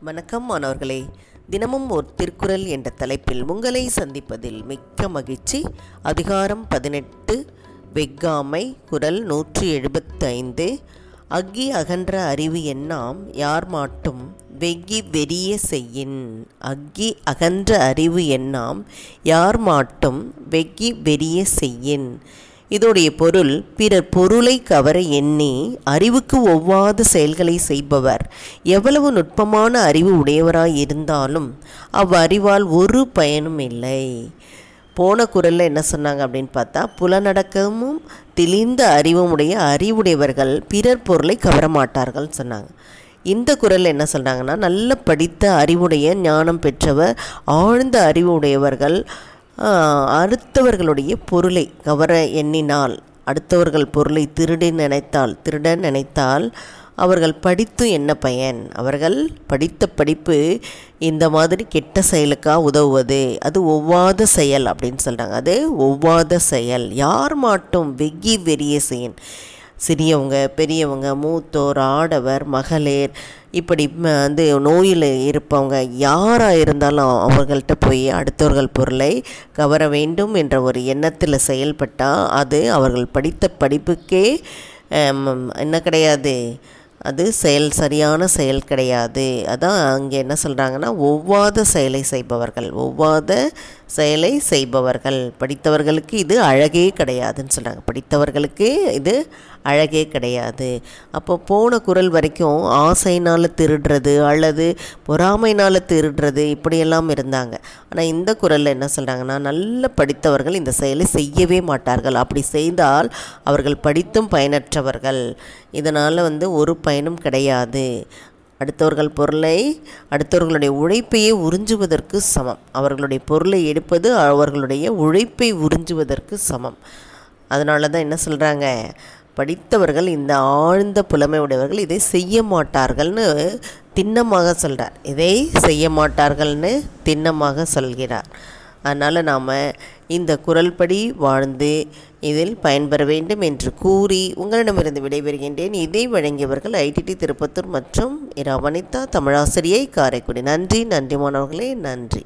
வணக்கம் மாணவர்களே. தினமும் ஒரு திருக்குறள் என்ற தலைப்பில் உங்களை சந்திப்பதில் மிக்க மகிழ்ச்சி. அதிகாரம் பதினெட்டு வெக்காமை குரல் நூற்றி எழுபத்தைந்து. அக்கி அகன்ற அறிவு எண்ணாம் யார் மாட்டும்? வெகி வெறிய செய்யின். அக்கி அகன்ற அறிவு எண்ணாம் யார் மாட்டும்? வெக்கி வெறிய செய்யின். இதோடைய பொருள் பிறர் பொருளை கவர எண்ணி அறிவுக்கு ஒவ்வாத செயல்களை செய்பவர். எவ்வளவு நுட்பமான அறிவு உடையவராய் இருந்தாலும் அவ்வறிவால் ஒரு பயனும் இல்லை. போன குரலில் என்ன சொன்னாங்க அப்படின்னு பார்த்தா புலனடக்கமும் தெளிந்த அறிவும் உடைய அறிவுடையவர்கள் பிறர் பொருளை கவரமாட்டார்கள் சொன்னாங்க. இந்த குரலில் என்ன சொல்கிறாங்கன்னா நல்ல படித்த அறிவுடைய ஞானம் பெற்றவர் ஆழ்ந்த அறிவு உடையவர்கள் அடுத்தவர்களுடைய பொருளை கவர எண்ணினால் அடுத்தவர்கள் பொருளை திருடி நினைத்தால் திருட நினைத்தால் அவர்கள் படித்து என்ன பயன்? அவர்கள் படித்த படிப்பு இந்த மாதிரி கெட்ட செயலுக்காக உதவுவது? அது ஒவ்வாத செயல் அப்படின்னு சொல்கிறாங்க அது ஒவ்வாத செயல். யார் மாட்டும் வெகி வெறிய செயன் சிறியவங்க பெரியவங்க மூத்தோர் ஆடவர் மகளிர் இப்படி வந்து நோயில் இருப்பவங்க யாராக இருந்தாலும் அவர்கள்ட்ட போய் அடுத்தவர்கள் பொருளை கவர வேண்டும் என்ற ஒரு எண்ணத்தில் செயல்பட்டால் அது அவர்கள் படித்த படிப்புக்கே என்ன கிடையாது. அது செயல் சரியான செயல் கிடையாது. அதான் அங்கே என்ன சொல்கிறாங்கன்னா ஒவ்வாத செயலை செய்பவர்கள் ஒவ்வாத செயலை செய்பவர்கள். படித்தவர்களுக்கு இது அழகே கிடையாதுன்னு சொல்கிறாங்க படித்தவர்களுக்கு இது அழகே கிடையாது. அப்போ போன குரல் வரைக்கும் ஆசைனால் திருடுறது அல்லது பொறாமைனால் திருடுறது இப்படியெல்லாம் இருந்தாங்க. ஆனால் இந்த குரலில் என்ன சொல்கிறாங்கன்னா நல்ல படித்தவர்கள் இந்த செயலை செய்யவே மாட்டார்கள். அப்படி செய்தால் அவர்கள் படித்தும் பயனற்றவர்கள். இதனால் வந்து ஒரு பயனும் கிடையாது. அடுத்தவர்கள் பொருளை அடுத்தவர்களுடைய உழைப்பையே உறிஞ்சுவதற்கு சமம். அவர்களுடைய பொருளை எடுப்பது அவர்களுடைய உழைப்பை உறிஞ்சுவதற்கு சமம். அதனால தான் என்ன சொல்கிறாங்க படித்தவர்கள் இந்த ஆழ்ந்த புலமை உடையவர்கள் இதை செய்ய மாட்டார்கள்னு திண்ணமாக சொல்கிறார் இதை செய்ய மாட்டார்கள்னு திண்ணமாக சொல்கிறார். அதனால் நாம் இந்த குரல்படி வாழ்ந்து இதில் பயன்பெற வேண்டும் என்று கூறி உங்களிடமிருந்து விடைபெறுகின்றேன். இதை வழங்கியவர்கள் ஐடிடி திருப்பத்தூர் மற்றும் இரா வனிதா தமிழாசிரியை காரைக்குடி. நன்றி நன்றி மாணவர்களே நன்றி.